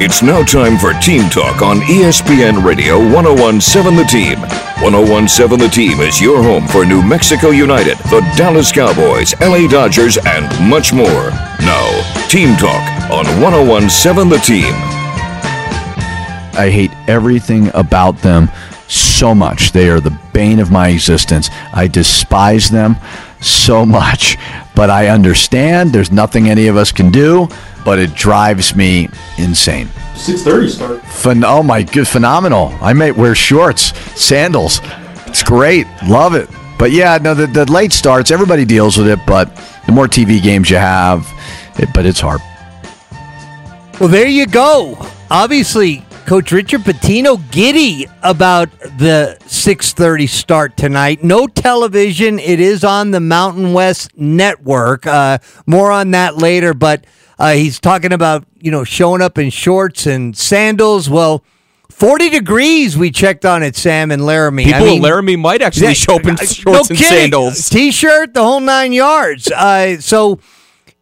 It's now time for Team Talk on ESPN Radio 1017 The Team. 1017 The Team is your home for New Mexico United, the Dallas Cowboys, LA Dodgers, and much more. Now, Team Talk on 1017 The Team. I hate everything about them so much. They are the bane of my existence. I despise them so much, but I understand there's nothing any of us can do, but it drives me insane. 6:30 start. Phen- oh my good, phenomenal. I may wear shorts, sandals. It's great. Love it. But yeah, no, the, the late starts, everybody deals with it, but the more TV games you have, it, but it's hard. Well, there you go. Obviously, Coach Richard Pitino giddy about the 6:30 start tonight. No television. It is on the Mountain West Network. Uh, more on that later. But uh, he's talking about you know showing up in shorts and sandals. Well. 40 degrees we checked on it, Sam and Laramie. People I mean, Laramie might actually Yeah, show up in shorts no and sandals. T-shirt, the whole nine yards. Uh, so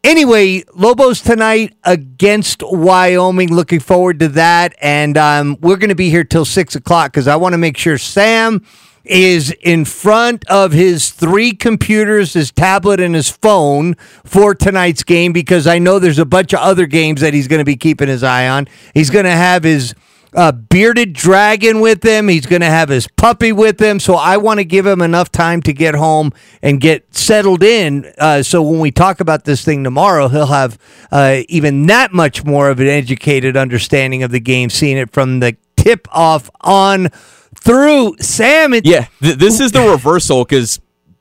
anyway, Lobos tonight against Wyoming. Looking forward to that, and um, we're going to be here till six o'clock because I want to make sure Sam is in front of his three computers, his tablet, and his phone for tonight's game because I know there's a bunch of other games that he's going to be keeping his eye on. He's going to have his uh, bearded dragon with him. He's going to have his puppy with him. So I want to give him enough time to get home and get settled in. Uh, so when we talk about this thing tomorrow, he'll have uh, even that much more of an educated understanding of the game, seeing it from the tip off on through. Sam, Yeah, th- this is the reversal because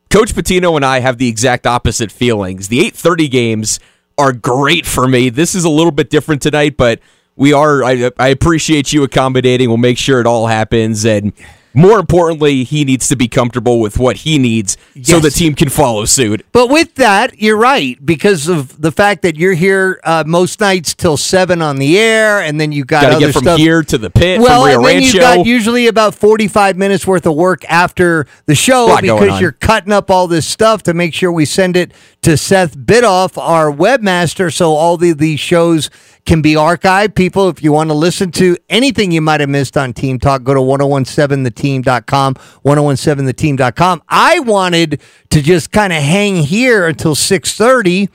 Coach Pitino and I have the exact opposite feelings. The 8:30 games are great for me. This is a little bit different tonight, but we are. I, I appreciate you accommodating. We'll make sure it all happens, and more importantly, he needs to be comfortable with what he needs so the team can follow suit. But with that, you're right because of the fact that you're here uh, most nights till seven on the air, and then you got to get from stuff. here to the pit well, from Rio and then you got usually about 45 minutes worth of work after the show because you're cutting up all this stuff to make sure we send it to Seth Bidoff, our webmaster, so all the, these shows can be archived. People, if you want to listen to anything you might have missed on Team Talk, go to 1017theteam.com, 1017theteam.com. I wanted to just kind of hang here until 630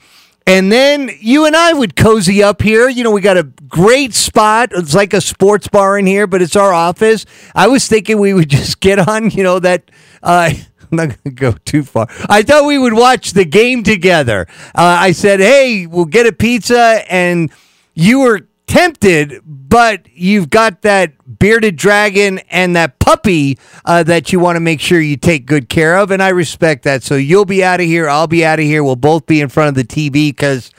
and then you and I would cozy up here. You know, we got a great spot. It's like a sports bar in here, but it's our office. I was thinking we would just get on, you know, that. Uh, I'm not going to go too far. I thought we would watch the game together. Uh, I said, hey, we'll get a pizza. And you were tempted, but you've got that bearded dragon and that puppy uh, that you want to make sure you take good care of. And I respect that. So you'll be out of here. I'll be out of here. We'll both be in front of the TV because,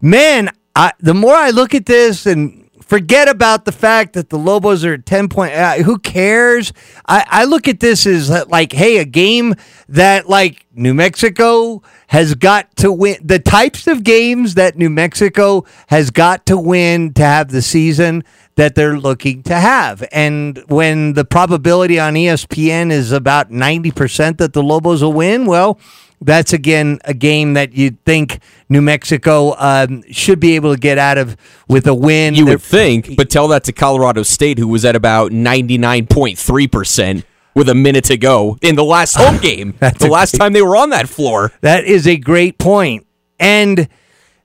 man, I, the more I look at this and forget about the fact that the Lobos are at 10 point. Uh, who cares? I, I look at this as like, hey, a game that like New Mexico has got to win. The types of games that New Mexico has got to win to have the season that they're looking to have. And when the probability on ESPN is about 90% that the Lobos will win, well, that's again a game that you'd think New Mexico um, should be able to get out of with a win. You They're- would think, but tell that to Colorado State, who was at about 99.3% with a minute to go in the last home game, the a last time they were on that floor. That is a great point. And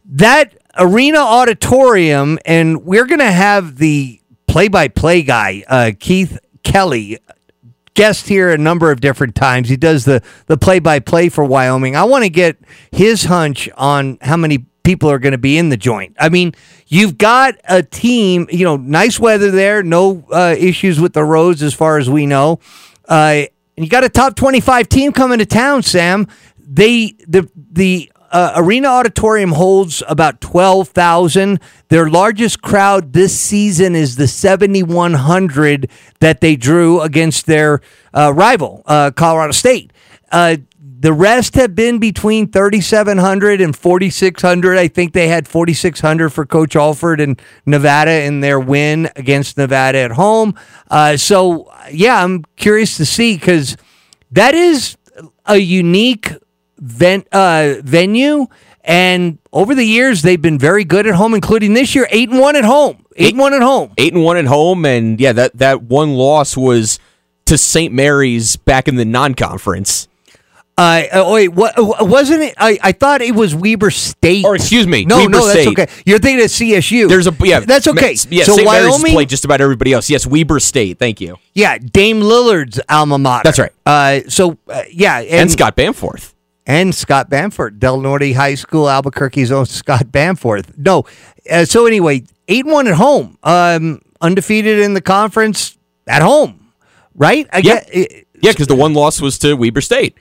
that arena auditorium, and we're going to have the play by play guy, uh, Keith Kelly, guest here a number of different times. He does the the play by play for Wyoming. I want to get his hunch on how many people are going to be in the joint. I mean, you've got a team, you know, nice weather there, no uh, issues with the roads as far as we know. Uh, and you got a top 25 team coming to town, Sam. They the the uh, arena auditorium holds about 12,000. Their largest crowd this season is the 7,100 that they drew against their uh, rival, uh, Colorado State. Uh, the rest have been between 3,700 and 4,600. I think they had 4,600 for Coach Alford and Nevada in their win against Nevada at home. Uh, so, yeah, I'm curious to see because that is a unique ven- uh, venue. And over the years, they've been very good at home, including this year, eight and one at home. eight and one at home. eight and one at home, and yeah, that that one loss was to St. Mary's back in the non-conference. Uh, oh, wait, what wasn't it? I, I thought it was Weber State. Or excuse me, no, Weber no, that's State. okay. You're thinking of CSU. There's a yeah, that's okay. Yeah, so St. Mary's Wyoming, played just about everybody else. Yes, Weber State. Thank you. yeah, Dame Lillard's alma mater. That's right. Uh, so uh, yeah, and, And, Scott Bamforth. And Scott Bamforth, Del Norte High School, Albuquerque's own Scott Bamforth. No, uh, so anyway, eight and one at home, um, undefeated in the conference at home, right? I Yeah. it- Yeah, because the one loss was to Weber State.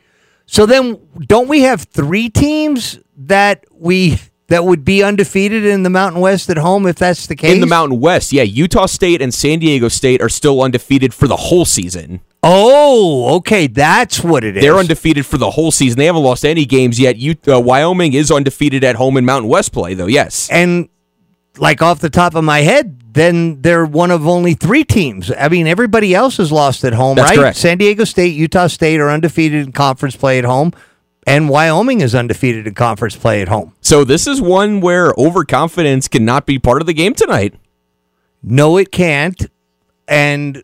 So then, don't we have three teams that we that would be undefeated in the Mountain West at home if that's the case? In the Mountain West, yeah, Utah State and San Diego State are still undefeated for the whole season. Oh, okay, that's what it is. They're undefeated for the whole season. They haven't lost any games yet. Utah, uh, Wyoming is undefeated at home in Mountain West play, though. Yes, and like off the top of my head, then they're one of only three teams. I mean, everybody else has lost at home, That's right? correct. San Diego State, Utah State are undefeated in conference play at home, and Wyoming is undefeated in conference play at home. so this is one where overconfidence cannot be part of the game tonight. No, it can't. And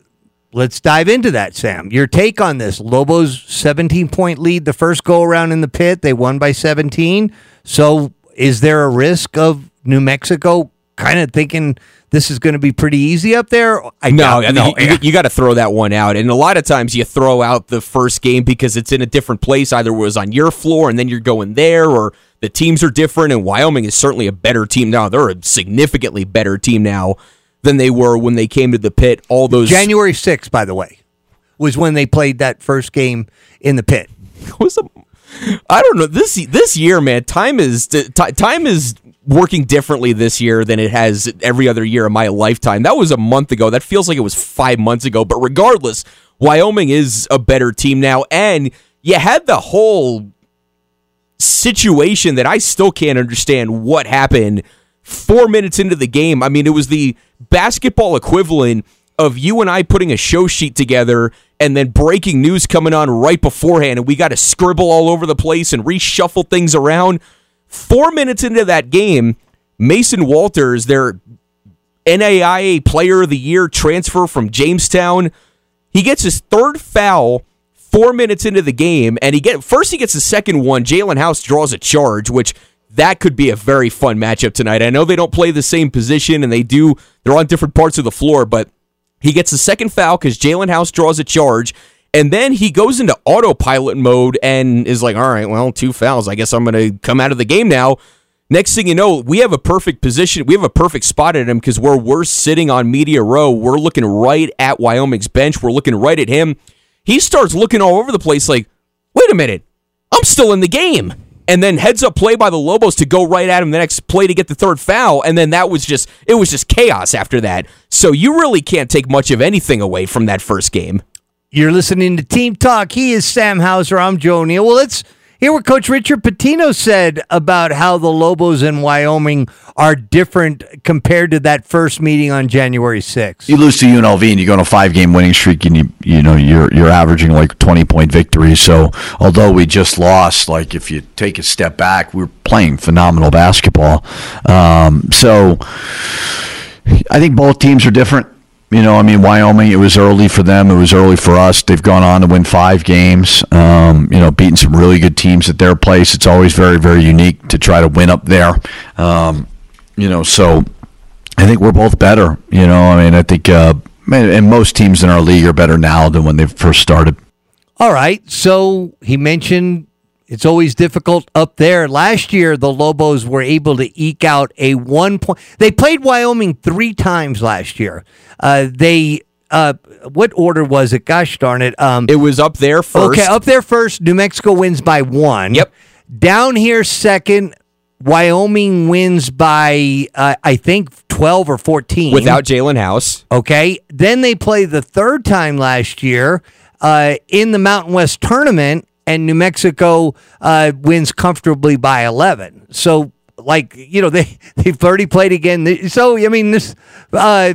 let's dive into that, Sam. Your take on this. Lobos 17 point lead the first go around in the pit. They won by 17. So is there a risk of New Mexico kind of thinking this is going to be pretty easy up there? I No, think you, you, got to throw that one out. And a lot of times you throw out the first game because it's in a different place. Either it was on your floor and then you're going there, or the teams are different. And Wyoming is certainly a better team now. They're a significantly better team now than they were when they came to the pit. All those January 6th, by the way, was when they played that first game in the pit. was a, I don't know this this year, man. Time is t- time is working differently this year than it has every other year of my lifetime. That was a month ago. That feels like it was five months ago. But regardless, Wyoming is a better team now, and you had the whole situation that I still can't understand what happened four minutes into the game. I mean, it was the basketball equivalent of you and I putting a show sheet together and then breaking news coming on right beforehand, and we got to scribble all over the place and reshuffle things around. Four minutes into that game, Mason Walters, their NAIA Player of the Year transfer from Jamestown, he gets his third foul four minutes into the game, and he get first he gets the second one. Jalen House draws a charge, which that could be a very fun matchup tonight. I know they don't play the same position, and they do they're on different parts of the floor, but he gets the second foul because Jalen House draws a charge. And then he goes into autopilot mode and is like, all right, well, two fouls. I guess I'm going to come out of the game now. Next thing you know, we have a perfect position. We have a perfect spot at him because where we're sitting on media row, we're looking right at Wyoming's bench. We're looking right at him. He starts looking all over the place like, wait a minute, I'm still in the game. And then heads up play by the Lobos to go right at him the next play to get the third foul. And then that was just, it was just chaos after that. So you really can't take much of anything away from that first game. You're listening to Team Talk. He is Sam Hauser. I'm Joe Neal. Well, let's hear what Coach Richard Pitino said about how the Lobos in Wyoming are different compared to that first meeting on January 6th. You lose to UNLV and you go on a five game winning streak and you you know you're you're averaging like twenty point victories. So although we just lost, like if you take a step back, we're playing phenomenal basketball. Um, so I think both teams are different. You know, I mean, Wyoming, it was early for them. It was early for us. They've gone on to win five games, um, you know, beating some really good teams at their place. It's always very, very unique to try to win up there. Um, you know, so I think we're both better. You know, I mean, I think, uh, and most teams in our league are better now than when they first started. All right. So he mentioned it's always difficult up there. Last year, the Lobos were able to eke out a one point. They played Wyoming three times last year. Uh, they, uh, what order was it? Gosh darn it. Um, It was up there first. Okay, up there first. New Mexico wins by one. Yep. Down here second. Wyoming wins by uh, I think twelve or fourteen without Jalen House. Okay. Then they play the third time last year uh, in the Mountain West tournament, and New Mexico uh, wins comfortably by eleven. So, like you know, they they've already played again. So, I mean, this. Uh,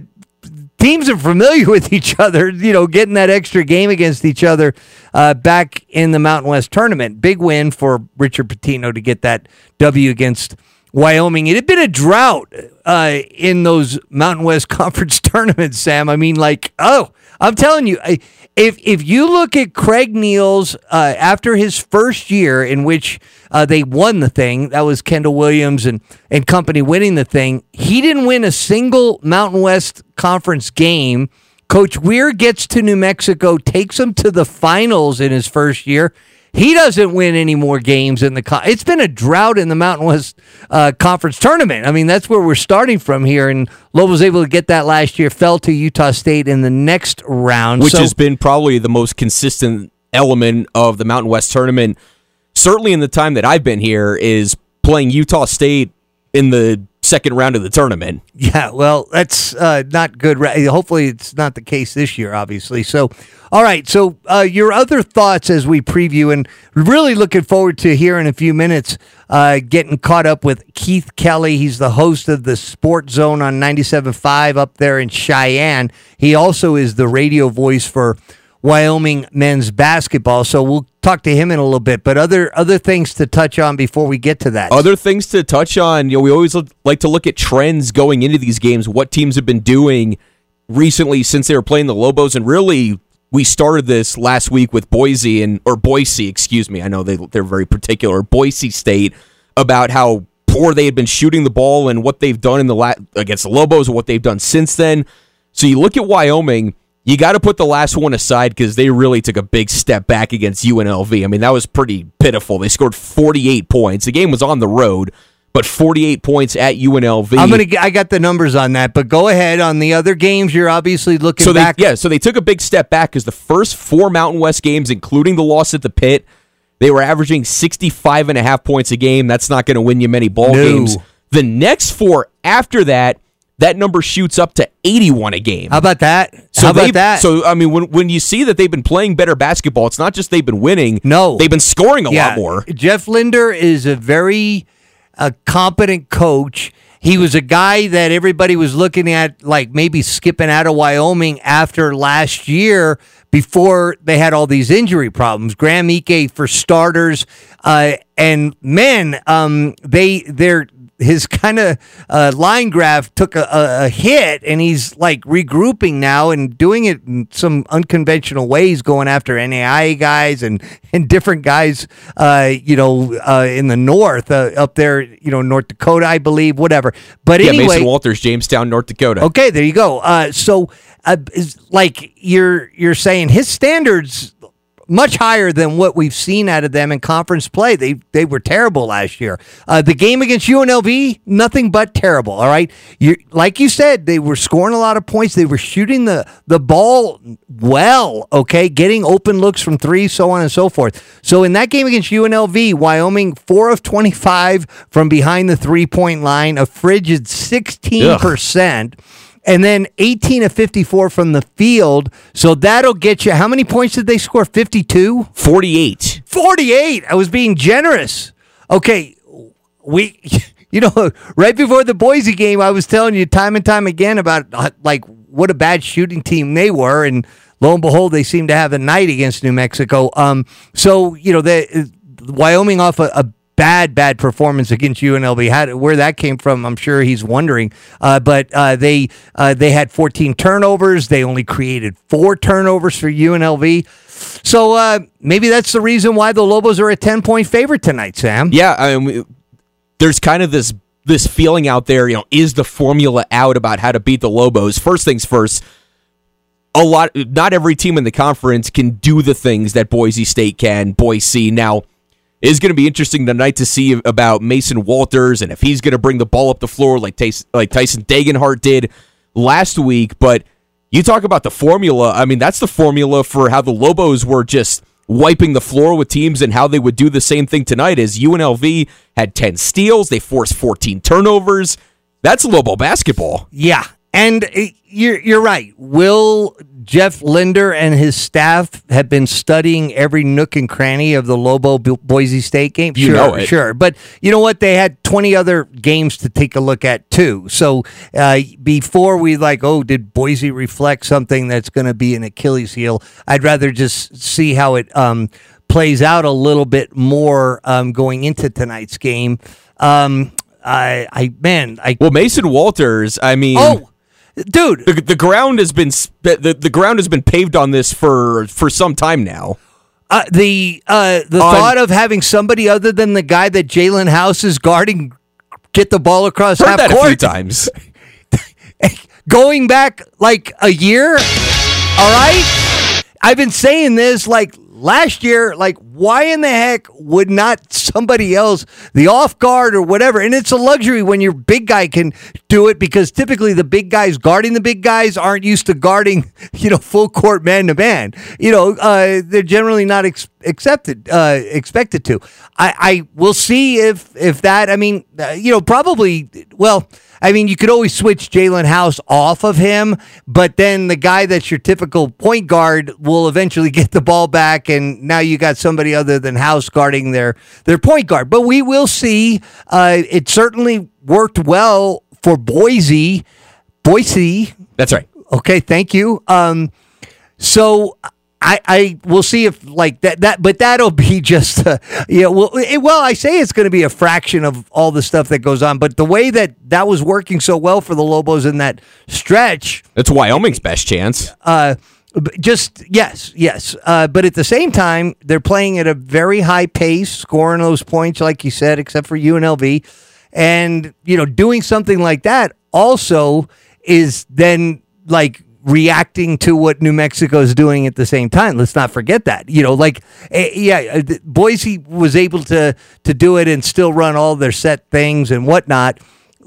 teams are familiar with each other, you know, getting that extra game against each other uh, back in the Mountain West tournament. Big win for Richard Pitino to get that W against Wyoming. It had been a drought uh, in those Mountain West Conference tournaments, Sam. I mean, like, oh, I'm telling you, if if you look at Craig Neal's uh, after his first year in which uh, they won the thing, that was Kendall Williams and and company winning the thing. He didn't win a single Mountain West Conference game. Coach Weir gets to New Mexico, takes them to the finals in his first year. He doesn't win any more games in the. Con- it's been a drought in the Mountain West uh, Conference tournament. I mean, that's where we're starting from here. And Lobo was able to get that last year. Fell to Utah State in the next round, which so, has been probably the most consistent element of the Mountain West tournament. Certainly, in the time that I've been here, is playing Utah State in the second round of the tournament. Yeah, well, that's uh, not good. Hopefully, it's not the case this year, obviously. So, all right. So, uh, your other thoughts as we preview, and really looking forward to here in a few minutes uh, getting caught up with Keith Kelly. He's the host of the Sports Zone on 97.5 up there in Cheyenne. He also is the radio voice for Wyoming men's basketball. So we'll talk to him in a little bit. But other other things to touch on before we get to that. Other things to touch on. You know, we always like to look at trends going into these games. What teams have been doing recently since they were playing the Lobos, and really. We started this last week with Boise and or Boise, excuse me. I know they they're very particular. Boise State about how poor they had been shooting the ball and what they've done in the la- against the Lobos and what they've done since then. So you look at Wyoming, you got to put the last one aside because they really took a big step back against UNLV. I mean, that was pretty pitiful. They scored 48 points. The game was on the road, but 48 points at UNLV. I'm gonna. I got the numbers on that, but go ahead on the other games. You're obviously looking so back. They, yeah, so they took a big step back because the first four Mountain West games, including the loss at the pit, they were averaging 65 and a half points a game. That's not going to win you many ball no. games. The next four after that that number shoots up to 81 a game. How about that? So How about that? So I mean, when when you see that they've been playing better basketball, it's not just they've been winning. No, they've been scoring a yeah. lot more. Jeff Linder is a very uh, competent coach. He was a guy that everybody was looking at, like maybe skipping out of Wyoming after last year before they had all these injury problems. Graham Ike for starters, uh, and man, um, they they're his kind of uh, line graph took a, a, hit, and he's like regrouping now and doing it in some unconventional ways, going after NAI guys and and different guys, uh, you know, uh, in the north uh, up there, you know, North Dakota, I believe, whatever. But yeah, anyway, Mason Walters, Jamestown, North Dakota. Okay, there you go. Uh, so, uh, like you're you're saying, his standards much higher than what we've seen out of them in conference play. They they were terrible last year. Uh, the game against UNLV, nothing but terrible. All right, you like you said, they were scoring a lot of points. They were shooting the the ball well. Okay, getting open looks from three, so on and so forth. So in that game against UNLV, Wyoming four of twenty five from behind the three point line, a frigid sixteen percent and then 18 of 54 from the field. So that'll get you. How many points did they score? 52? 48. 48. I was being generous. Okay. We, you know, right before the Boise game, I was telling you time and time again about uh, like what a bad shooting team they were. And lo and behold, they seem to have a night against New Mexico. Um, so, you know, the Wyoming off a, a bad, bad performance against UNLV. How, where that came from, I'm sure he's wondering. Uh, but uh, they uh, they had 14 turnovers. They only created four turnovers for UNLV. So uh, maybe that's the reason why the Lobos are a 10 point favorite tonight, Sam. Yeah, I mean, there's kind of this this feeling out there. You know, is the formula out about how to beat the Lobos? First things first a lot not every team in the conference can do the things that Boise State can, Boise. Now, is going to be interesting tonight to see about Mason Walters and if he's going to bring the ball up the floor like Tyson, like Tyson Degenhart did last week. But you talk about the formula. I mean, that's the formula for how the Lobos were just wiping the floor with teams and how they would do the same thing tonight. As UNLV had 10 steals, they forced 14 turnovers. That's Lobo basketball. Yeah, and uh, you're you're right. Will Jeff Linder and his staff have been studying every nook and cranny of the Lobo Boise State game? You sure, know it. sure. But you know what? They had 20 other games to take a look at too. So uh, before we like, oh, did Boise reflect something that's going to be an Achilles heel? I'd rather just see how it um, plays out a little bit more um, going into tonight's game. Um, I, I man, I Well, Mason Walters, I mean, oh, dude, the, the ground has been the, the ground has been paved on this for for some time now. uh, the uh, the On- thought of having somebody other than the guy that Jalen House is guarding get the ball across half that a few court, times. going back like a year. All right, I've been saying this like last year. Like, why in the heck would not somebody else, the off guard or whatever? And it's a luxury when your big guy can do it because typically the big guys guarding the big guys aren't used to guarding, you know, full court man to man. You know, uh, they're generally not ex- accepted, uh, expected to. I, I will see if if that. I mean, uh, you know, probably. Well. I mean, you could always switch Jalen House off of him, but then the guy that's your typical point guard will eventually get the ball back, and now you got somebody other than House guarding their their point guard. But we will see. Uh, it certainly worked well for Boise. Boise, That's right. Okay, thank you. Um, so I I will see if like that that, but that'll be just uh, yeah. Well, it, well, I say it's going to be a fraction of all the stuff that goes on, but the way that that was working so well for the Lobos in that stretch, That's Wyoming's best chance. uh, just yes, yes. Uh, but at the same time, they're playing at a very high pace, scoring those points, like you said, except for UNLV, and you know, doing something like that also is then like reacting to what New Mexico is doing at the same time. Let's not forget that. You know, like eh, yeah, uh, Boise was able to to do it and still run all their set things and whatnot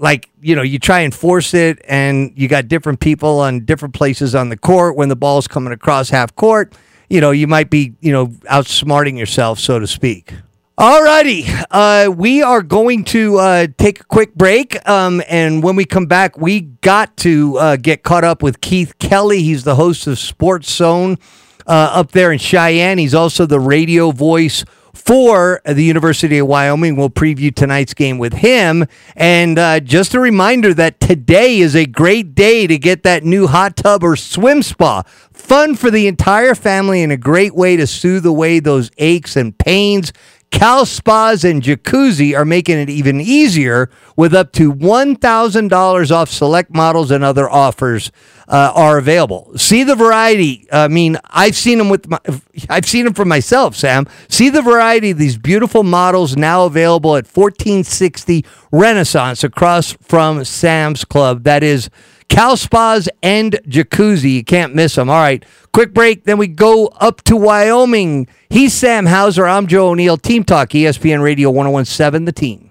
like you know you try and force it and you got different people on different places on the court when the ball's coming across half court you know you might be you know outsmarting yourself so to speak Alrighty, uh, we are going to uh, take a quick break, um, and when we come back, we got to uh, get caught up with Keith Kelly. He's the host of Sports Zone uh, up there in Cheyenne. He's also the radio voice for the University of Wyoming. We'll preview tonight's game with him. And uh, just a reminder that today is a great day to get that new hot tub or swim spa. Fun for the entire family and a great way to soothe away those aches and pains. Cal Spas and Jacuzzi are making it even easier with up to $1,000 off select models and other offers uh, are available. See the variety. I mean, I've seen them with my, I've seen them for myself, Sam. See the variety of these beautiful models now available at 1460 Renaissance across from Sam's Club. That is Cal Spas and Jacuzzi. You can't miss them. All right, quick break. Then we go up to Wyoming. He's Sam Hauser. I'm Joe O'Neill. Team Talk, ESPN Radio 1017, The Team.